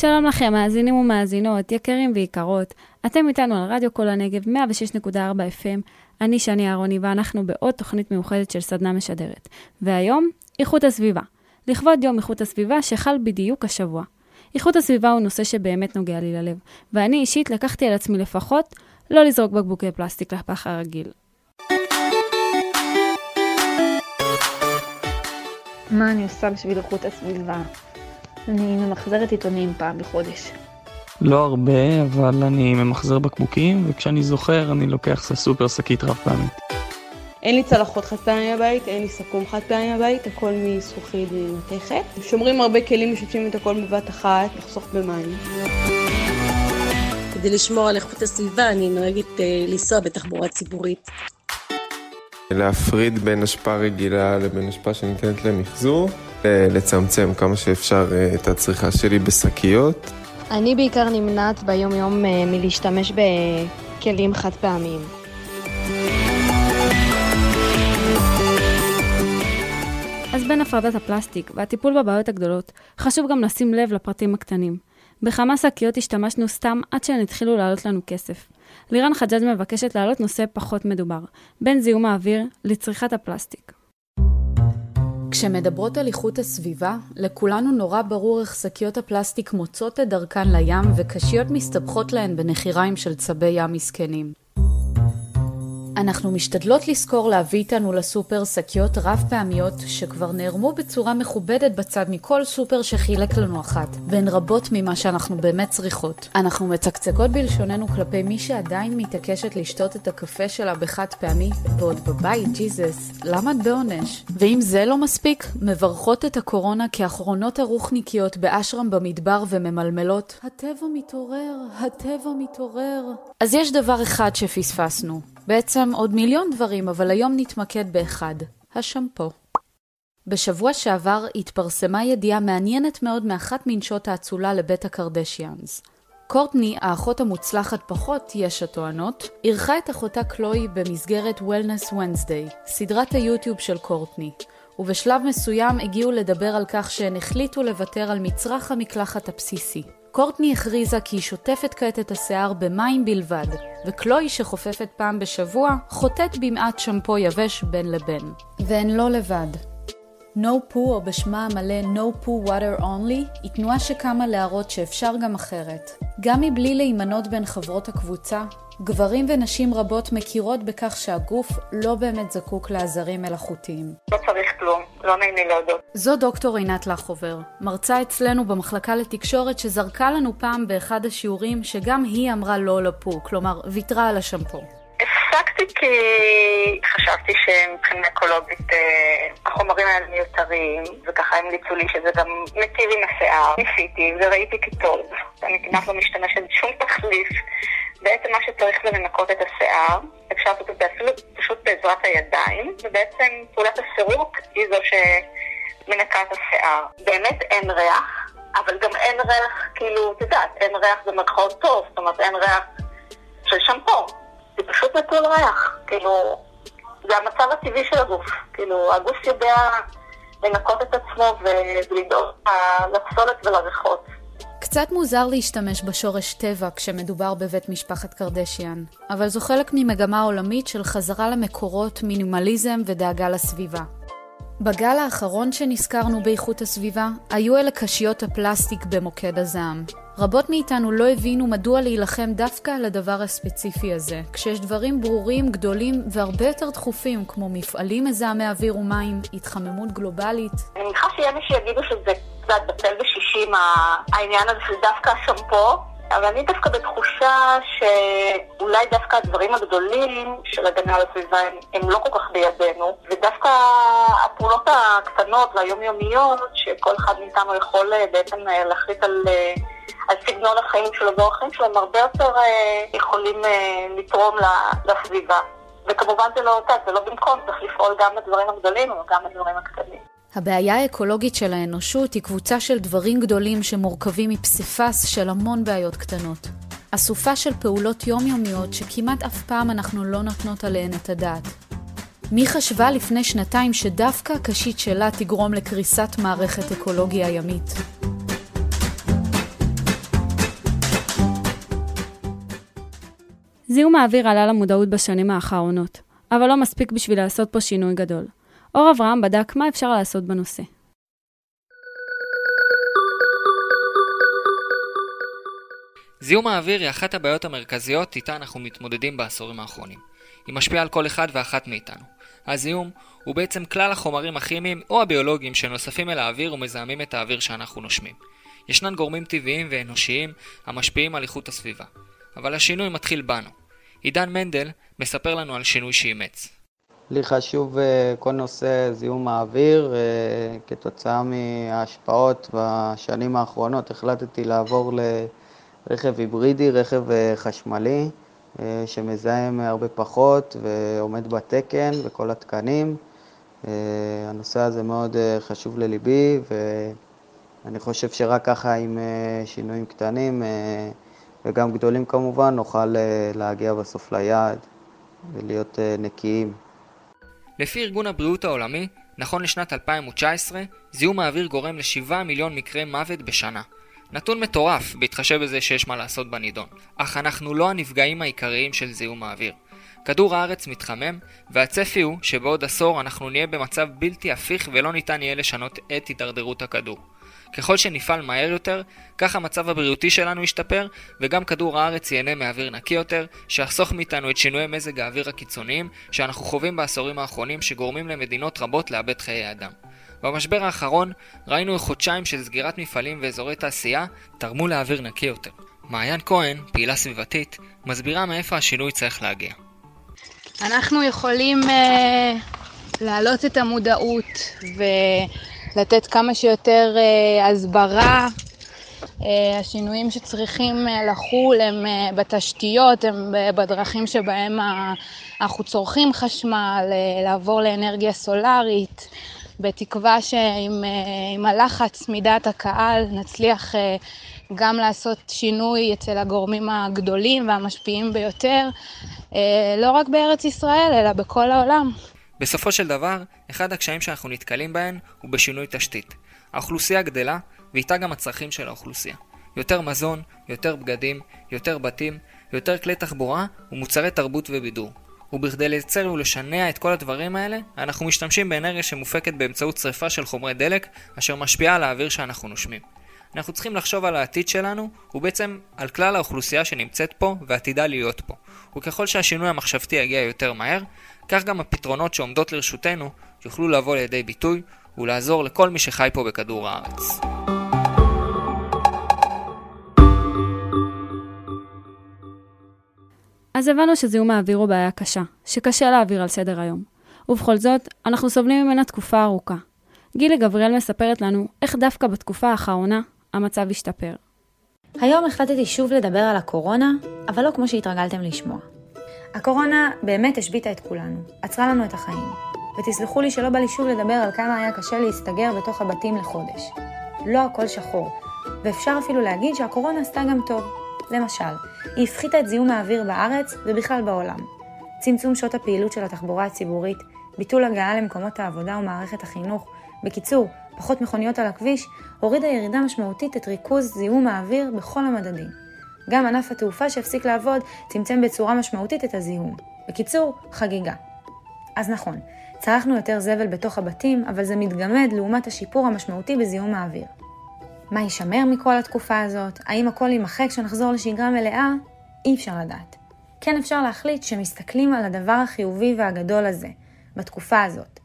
שלום לכם, מאזינים ומאזינות, יקרים ויקרות. אתם איתנו על רדיו כל הנגב, 106.4 FM. אני שני אהרוני, ואנחנו בעוד תוכנית מיוחדת של סדנה משדרת. והיום, איכות הסביבה. לכבוד יום איכות הסביבה שחל בדיוק השבוע. איכות הסביבה הוא נושא שבאמת נוגע לי ללב, ואני אישית לקחתי על עצמי לפחות לא לזרוק בקבוקי פלסטיק לפח הרגיל. מה אני עושה בשביל איכות הסביבה? אני ממחזרת עיתונים פעם בחודש. לא הרבה, אבל אני ממחזר בקבוקים, וכשאני זוכר אני לוקח סופר שקית רב פעמית. אין לי צלחות חד פעמי בבית, אין לי סכו"ם חד פעמי בבית, הכל מזכוכית ומתכת. שומרים הרבה כלים, משתפים את הכל בבת אחת, לחסוך במים. כדי לשמור על איכות הסביבה, אני נוהגת אה, לנסוע בתחבורה ציבורית. להפריד בין אשפה רגילה לבין אשפה שניתנת למחזור, לצמצם כמה שאפשר אה, את הצריכה שלי בשקיות. אני בעיקר נמנעת ביום יום אה, מלהשתמש בכלים חד פעמיים. אז בין הפרדת הפלסטיק והטיפול בבעיות הגדולות, חשוב גם לשים לב לפרטים הקטנים. בכמה שקיות השתמשנו סתם עד שהן התחילו לעלות לנו כסף. לירן חג'אג' מבקשת להעלות נושא פחות מדובר, בין זיהום האוויר לצריכת הפלסטיק. כשמדברות על איכות הסביבה, לכולנו נורא ברור איך שקיות הפלסטיק מוצאות את דרכן לים וקשיות מסתבכות להן בנחיריים של צבי ים מסכנים. אנחנו משתדלות לזכור להביא איתנו לסופר שקיות רב פעמיות שכבר נערמו בצורה מכובדת בצד מכל סופר שחילק לנו אחת, והן רבות ממה שאנחנו באמת צריכות. אנחנו מצקצקות בלשוננו כלפי מי שעדיין מתעקשת לשתות את הקפה שלה בחד פעמי, ועוד בבית, ג'יזוס, למה את בעונש? ואם זה לא מספיק, מברכות את הקורונה כאחרונות הרוחניקיות באשרם במדבר וממלמלות, הטבע מתעורר, הטבע מתעורר. אז יש דבר אחד שפספסנו. בעצם עוד מיליון דברים, אבל היום נתמקד באחד, השמפו. בשבוע שעבר התפרסמה ידיעה מעניינת מאוד מאחת מנשות האצולה לבית הקרדשיאנס. קורטני, האחות המוצלחת פחות, יש הטוענות, אירחה את אחותה קלוי במסגרת Wellness Wednesday, סדרת היוטיוב של קורטני, ובשלב מסוים הגיעו לדבר על כך שהן החליטו לוותר על מצרך המקלחת הבסיסי. קורטני הכריזה כי היא שוטפת כעת את השיער במים בלבד, וקלוי שחופפת פעם בשבוע, חוטאת במעט שמפו יבש בין לבין. והן לא לבד. No Poo, או בשמה המלא No Poo Water Only, היא תנועה שקמה להראות שאפשר גם אחרת. גם מבלי להימנות בין חברות הקבוצה, גברים ונשים רבות מכירות בכך שהגוף לא באמת זקוק לעזרים מלאכותיים. לא צריך כלום, לא נעים לי להודות. זו דוקטור עינת לחובר, מרצה אצלנו במחלקה לתקשורת שזרקה לנו פעם באחד השיעורים שגם היא אמרה לא לפו, כלומר ויתרה על השמפו. הפסקתי כי חשבתי שמבחינה אקולוגית אה, החומרים האלה מיותרים, וככה המליצו לי שזה גם מיטיב עם השיער. ניסיתי וראיתי כטוב. אני כמעט לא משתמשת בשום תחליף. בעצם מה שצריך זה לנקות את השיער. אפשר לעשות את זה אפילו פשוט בעזרת הידיים, ובעצם פעולת הסירוק היא זו שמנקה את השיער. באמת אין ריח, אבל גם אין ריח, כאילו, את יודעת, אין ריח במרכאות טוב, זאת אומרת אין ריח של שמפו. זה פשוט נטול ריח, כאילו, זה המצב הטבעי של הגוף. כאילו, הגוף יודע לנקות את עצמו ולדאוג לפסולת ולריחות. קצת מוזר להשתמש בשורש טבע כשמדובר בבית משפחת קרדשיאן, אבל זו חלק ממגמה עולמית של חזרה למקורות, מינימליזם ודאגה לסביבה. בגל האחרון שנזכרנו באיכות הסביבה, היו אלה קשיות הפלסטיק במוקד הזעם. רבות מאיתנו לא הבינו מדוע להילחם דווקא על הדבר הספציפי הזה, כשיש דברים ברורים, גדולים והרבה יותר דחופים, כמו מפעלים מזהמי אוויר ומים, התחממות גלובלית. אני מניחה שיהיה מי שיגידו שזה קצת בטל בשישים העניין הזה של דווקא השמפו, אבל אני דווקא בתחושה שאולי דווקא הדברים הגדולים של הגנה על הסביבה הם, הם לא כל כך בידינו, ודווקא הפעולות הקטנות והיומיומיות שכל אחד מאיתנו יכול אה, בעצם אה, להחליט על, אה, על סגנון החיים שלו ואורח החיים שלו, הם הרבה יותר יכולים לתרום לסביבה. וכמובן זה לא, זה לא במקום, צריך לפעול גם בדברים הגדולים וגם בדברים הקטנים. הבעיה האקולוגית של האנושות היא קבוצה של דברים גדולים שמורכבים מפסיפס של המון בעיות קטנות. אסופה של פעולות יומיומיות שכמעט אף פעם אנחנו לא נותנות עליהן את הדעת. מי חשבה לפני שנתיים שדווקא הקשית שלה תגרום לקריסת מערכת אקולוגיה ימית? זיהום האוויר עלה למודעות בשנים האחרונות, אבל לא מספיק בשביל לעשות פה שינוי גדול. אור אברהם בדק מה אפשר לעשות בנושא. זיהום האוויר היא אחת הבעיות המרכזיות איתה אנחנו מתמודדים בעשורים האחרונים. היא משפיעה על כל אחד ואחת מאיתנו. הזיהום הוא בעצם כלל החומרים הכימיים או הביולוגיים שנוספים אל האוויר ומזהמים את האוויר שאנחנו נושמים. ישנן גורמים טבעיים ואנושיים המשפיעים על איכות הסביבה. אבל השינוי מתחיל בנו. עידן מנדל מספר לנו על שינוי שאימץ. לי חשוב אה, כל נושא זיהום האוויר. אה, כתוצאה מההשפעות בשנים האחרונות החלטתי לעבור לרכב היברידי, רכב אה, חשמלי, שמזהם הרבה פחות ועומד בתקן וכל התקנים. הנושא הזה מאוד חשוב לליבי ואני חושב שרק ככה עם שינויים קטנים וגם גדולים כמובן נוכל להגיע בסוף ליעד ולהיות נקיים. לפי ארגון הבריאות העולמי, נכון לשנת 2019, זיהום האוויר גורם ל-7 מיליון מקרי מוות בשנה. נתון מטורף, בהתחשב בזה שיש מה לעשות בנידון. אך אנחנו לא הנפגעים העיקריים של זיהום האוויר. כדור הארץ מתחמם, והצפי הוא שבעוד עשור אנחנו נהיה במצב בלתי הפיך ולא ניתן יהיה לשנות את הידרדרות הכדור. ככל שנפעל מהר יותר, כך המצב הבריאותי שלנו ישתפר, וגם כדור הארץ ייהנה מאוויר נקי יותר, שיחסוך מאיתנו את שינויי מזג האוויר הקיצוניים שאנחנו חווים בעשורים האחרונים שגורמים למדינות רבות לאבד חיי אדם. במשבר האחרון ראינו חודשיים של סגירת מפעלים ואזורי תעשייה תרמו לאוויר נקי יותר. מעיין כהן, פעילה סביבתית, מסבירה מאיפה השינוי צריך להגיע. אנחנו יכולים uh, להעלות את המודעות ו... לתת כמה שיותר אה, הסברה. אה, השינויים שצריכים אה, לחול הם בתשתיות, הם בדרכים שבהם אנחנו צורכים חשמל, לעבור לאנרגיה סולארית, בתקווה שעם הלחץ מדעת הקהל נצליח גם לעשות שינוי אצל הגורמים הגדולים והמשפיעים ביותר, לא רק בארץ ישראל, אלא בכל העולם. בסופו של דבר, אחד הקשיים שאנחנו נתקלים בהן הוא בשינוי תשתית. האוכלוסייה גדלה, ואיתה גם הצרכים של האוכלוסייה. יותר מזון, יותר בגדים, יותר בתים, יותר כלי תחבורה ומוצרי תרבות ובידור. ובכדי לייצר ולשנע את כל הדברים האלה, אנחנו משתמשים באנרגיה שמופקת באמצעות שריפה של חומרי דלק, אשר משפיעה על האוויר שאנחנו נושמים. אנחנו צריכים לחשוב על העתיד שלנו, ובעצם על כלל האוכלוסייה שנמצאת פה ועתידה להיות פה. וככל שהשינוי המחשבתי יגיע יותר מהר, כך גם הפתרונות שעומדות לרשותנו יוכלו לבוא לידי ביטוי ולעזור לכל מי שחי פה בכדור הארץ. אז הבנו שזיהום האוויר הוא בעיה קשה, שקשה להעביר על סדר היום. ובכל זאת, אנחנו סובלים ממנה תקופה ארוכה. גילי גבריאל מספרת לנו איך דווקא בתקופה האחרונה המצב השתפר. היום החלטתי שוב לדבר על הקורונה, אבל לא כמו שהתרגלתם לשמוע. הקורונה באמת השביתה את כולנו, עצרה לנו את החיים. ותסלחו לי שלא בא לי שוב לדבר על כמה היה קשה להסתגר בתוך הבתים לחודש. לא הכל שחור, ואפשר אפילו להגיד שהקורונה עשתה גם טוב. למשל, היא הפחיתה את זיהום האוויר בארץ ובכלל בעולם. צמצום שעות הפעילות של התחבורה הציבורית, ביטול הגעה למקומות העבודה ומערכת החינוך, בקיצור, פחות מכוניות על הכביש, הורידה ירידה משמעותית את ריכוז זיהום האוויר בכל המדדים. גם ענף התעופה שהפסיק לעבוד צמצם בצורה משמעותית את הזיהום. בקיצור, חגיגה. אז נכון, צרכנו יותר זבל בתוך הבתים, אבל זה מתגמד לעומת השיפור המשמעותי בזיהום האוויר. מה יישמר מכל התקופה הזאת? האם הכל יימחק כשנחזור לשגרה מלאה? אי אפשר לדעת. כן אפשר להחליט שמסתכלים על הדבר החיובי והגדול הזה, בתקופה הזאת.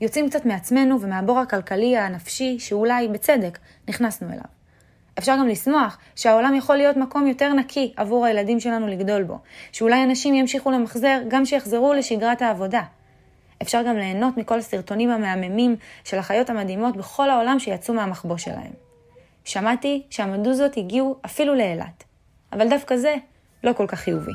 יוצאים קצת מעצמנו ומהבור הכלכלי הנפשי שאולי, בצדק, נכנסנו אליו. אפשר גם לשמוח שהעולם יכול להיות מקום יותר נקי עבור הילדים שלנו לגדול בו, שאולי אנשים ימשיכו למחזר גם שיחזרו לשגרת העבודה. אפשר גם ליהנות מכל הסרטונים המהממים של החיות המדהימות בכל העולם שיצאו מהמחבוא שלהם. שמעתי שהמדוזות הגיעו אפילו לאילת, אבל דווקא זה לא כל כך חיובי.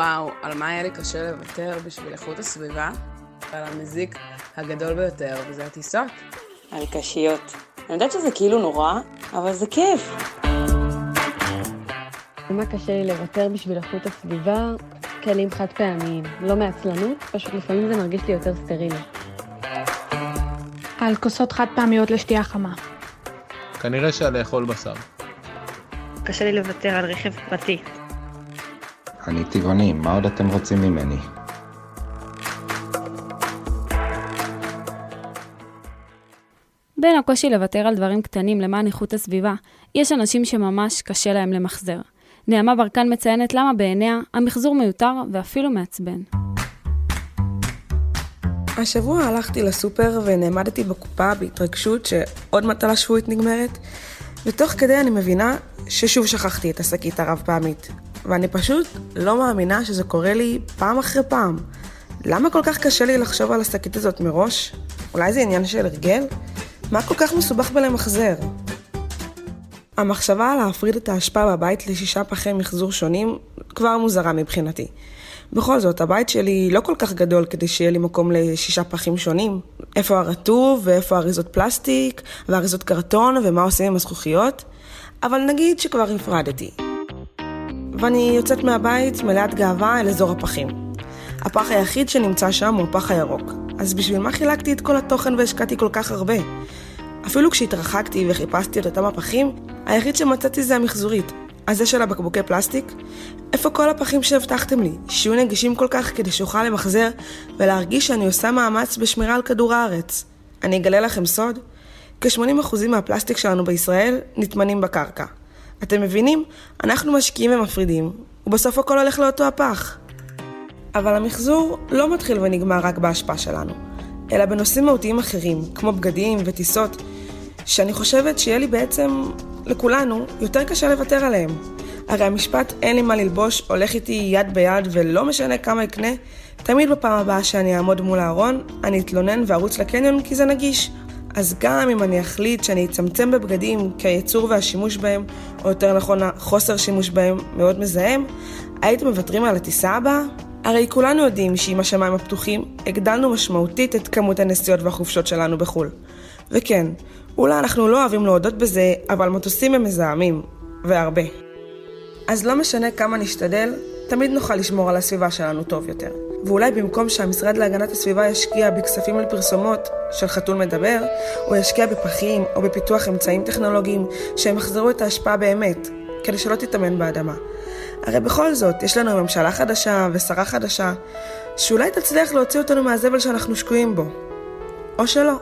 וואו, על מה היה לי קשה לוותר בשביל איכות הסביבה? על המזיק הגדול ביותר, וזה הטיסות. על קשיות. אני יודעת שזה כאילו נורא, אבל זה כיף. מה קשה לי לוותר בשביל איכות הסביבה? כלים חד פעמיים. לא מעצלנות, פשוט לפעמים זה מרגיש לי יותר סטרילי. על כוסות חד פעמיות לשתייה חמה. כנראה שעל לאכול בשר. קשה לי לוותר על רכב פרטי. אני טבעוני, מה עוד אתם רוצים ממני? בין הקושי לוותר על דברים קטנים למען איכות הסביבה, יש אנשים שממש קשה להם למחזר. נעמה ברקן מציינת למה בעיניה המחזור מיותר ואפילו מעצבן. השבוע הלכתי לסופר ונעמדתי בקופה בהתרגשות שעוד מטלה שבועית נגמרת, ותוך כדי אני מבינה ששוב שכחתי את השקית הרב פעמית, ואני פשוט לא מאמינה שזה קורה לי פעם אחרי פעם. למה כל כך קשה לי לחשוב על השקית הזאת מראש? אולי זה עניין של הרגל? מה כל כך מסובך בלמחזר? המחשבה להפריד את האשפה בבית לשישה פחי מחזור שונים כבר מוזרה מבחינתי. בכל זאת, הבית שלי לא כל כך גדול כדי שיהיה לי מקום לשישה פחים שונים. איפה הרטוב, ואיפה אריזות פלסטיק, ואריזות קרטון, ומה עושים עם הזכוכיות. אבל נגיד שכבר הפרדתי. ואני יוצאת מהבית מלאת גאווה אל אזור הפחים. הפח היחיד שנמצא שם הוא הפח הירוק. אז בשביל מה חילקתי את כל התוכן והשקעתי כל כך הרבה? אפילו כשהתרחקתי וחיפשתי את אותם הפחים, היחיד שמצאתי זה המחזורית. הזה של הבקבוקי פלסטיק? איפה כל הפחים שהבטחתם לי, שיהיו נגישים כל כך כדי שאוכל למחזר ולהרגיש שאני עושה מאמץ בשמירה על כדור הארץ? אני אגלה לכם סוד? כ-80% מהפלסטיק שלנו בישראל נטמנים בקרקע. אתם מבינים? אנחנו משקיעים ומפרידים, ובסוף הכל הולך לאותו הפח. אבל המחזור לא מתחיל ונגמר רק בהשפעה שלנו, אלא בנושאים מהותיים אחרים, כמו בגדים וטיסות, שאני חושבת שיהיה לי בעצם, לכולנו, יותר קשה לוותר עליהם. הרי המשפט אין לי מה ללבוש הולך איתי יד ביד ולא משנה כמה אקנה, תמיד בפעם הבאה שאני אעמוד מול הארון, אני אתלונן וארוץ לקניון כי זה נגיש. אז גם אם אני אחליט שאני אצמצם בבגדים כי הייצור והשימוש בהם, או יותר נכון החוסר שימוש בהם, מאוד מזהם, הייתם מוותרים על הטיסה הבאה? הרי כולנו יודעים שעם השמיים הפתוחים, הגדלנו משמעותית את כמות הנסיעות והחופשות שלנו בחו"ל. וכן, אולי אנחנו לא אוהבים להודות בזה, אבל מטוסים הם מזהמים, והרבה. אז לא משנה כמה נשתדל, תמיד נוכל לשמור על הסביבה שלנו טוב יותר. ואולי במקום שהמשרד להגנת הסביבה ישקיע בכספים לפרסומות של חתול מדבר, הוא ישקיע בפחים או בפיתוח אמצעים טכנולוגיים שימחזרו את ההשפעה באמת, כדי שלא תיטמן באדמה. הרי בכל זאת, יש לנו ממשלה חדשה ושרה חדשה, שאולי תצליח להוציא אותנו מהזבל שאנחנו שקועים בו. או שלא.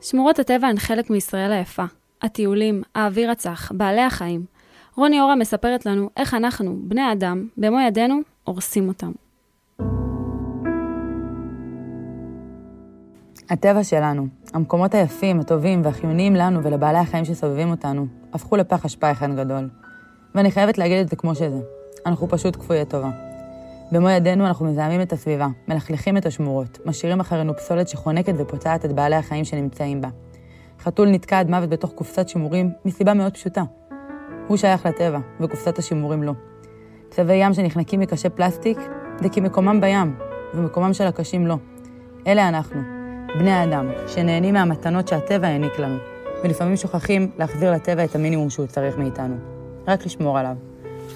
שמורות הטבע הן חלק מישראל היפה. הטיולים, האוויר הצח, בעלי החיים. רוני אורה מספרת לנו איך אנחנו, בני האדם, במו ידינו, הורסים אותם. הטבע שלנו, המקומות היפים, הטובים והחיוניים לנו ולבעלי החיים שסובבים אותנו, הפכו לפח אשפה אחד גדול. ואני חייבת להגיד את זה כמו שזה. אנחנו פשוט כפויי טובה. במו ידינו אנחנו מזהמים את הסביבה, מלכלכים את השמורות, משאירים אחרינו פסולת שחונקת ופוצעת את בעלי החיים שנמצאים בה. חתול נתקע עד מוות בתוך קופסת שימורים מסיבה מאוד פשוטה. הוא שייך לטבע, וקופסת השימורים לא. צבי ים שנחנקים מקשי פלסטיק, זה כי מקומם בים, ומקומם של הקשים לא. אלה אנחנו, בני האדם, שנהנים מהמתנות שהטבע העניק לנו, ולפעמים שוכחים להחזיר לטבע את המינימום שהוא צריך מאיתנו. רק לשמור עליו.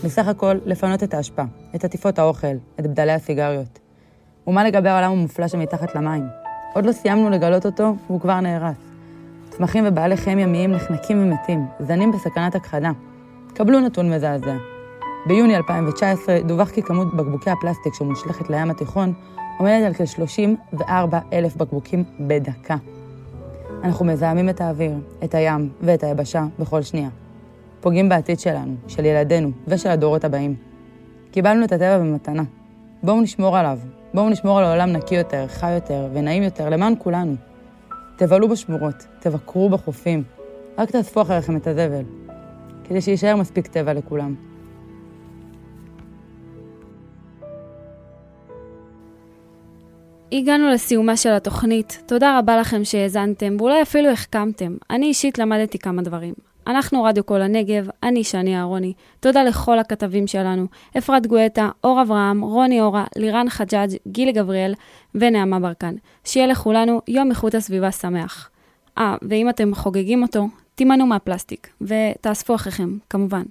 בסך הכל, לפנות את האשפה, את עטיפות האוכל, את בדלי הסיגריות. ומה לגבי העולם המופלא שמתחת למים? עוד לא סיימנו לגלות אותו, והוא כבר נהרס. צמחים ובעלי חיים ימיים נחנקים ומתים, זנים בסכנת הכחדה. קבלו נתון מזעזע. ביוני 2019 דווח כי כמות בקבוקי הפלסטיק שמושלכת לים התיכון עומדת על כ-34 אלף בקבוקים בדקה. אנחנו מזהמים את האוויר, את הים ואת היבשה בכל שנייה. פוגעים בעתיד שלנו, של ילדינו ושל הדורות הבאים. קיבלנו את הטבע במתנה. בואו נשמור עליו. בואו נשמור על העולם נקי יותר, חי יותר ונעים יותר למען כולנו. תבלו בשמורות, תבקרו בחופים. רק תאספו אחריכם את הזבל, כדי שיישאר מספיק טבע לכולם. הגענו לסיומה של התוכנית. תודה רבה לכם שהאזנתם, ואולי אפילו החכמתם. אני אישית למדתי כמה דברים. אנחנו רדיו כל הנגב, אני שני אהרוני. תודה לכל הכתבים שלנו, אפרת גואטה, אור אברהם, רוני אורה, לירן חג'אג', גילי גבריאל ונעמה ברקן. שיהיה לכולנו יום איכות הסביבה שמח. אה, ואם אתם חוגגים אותו, תימנעו מהפלסטיק, ותאספו אחריכם, כמובן.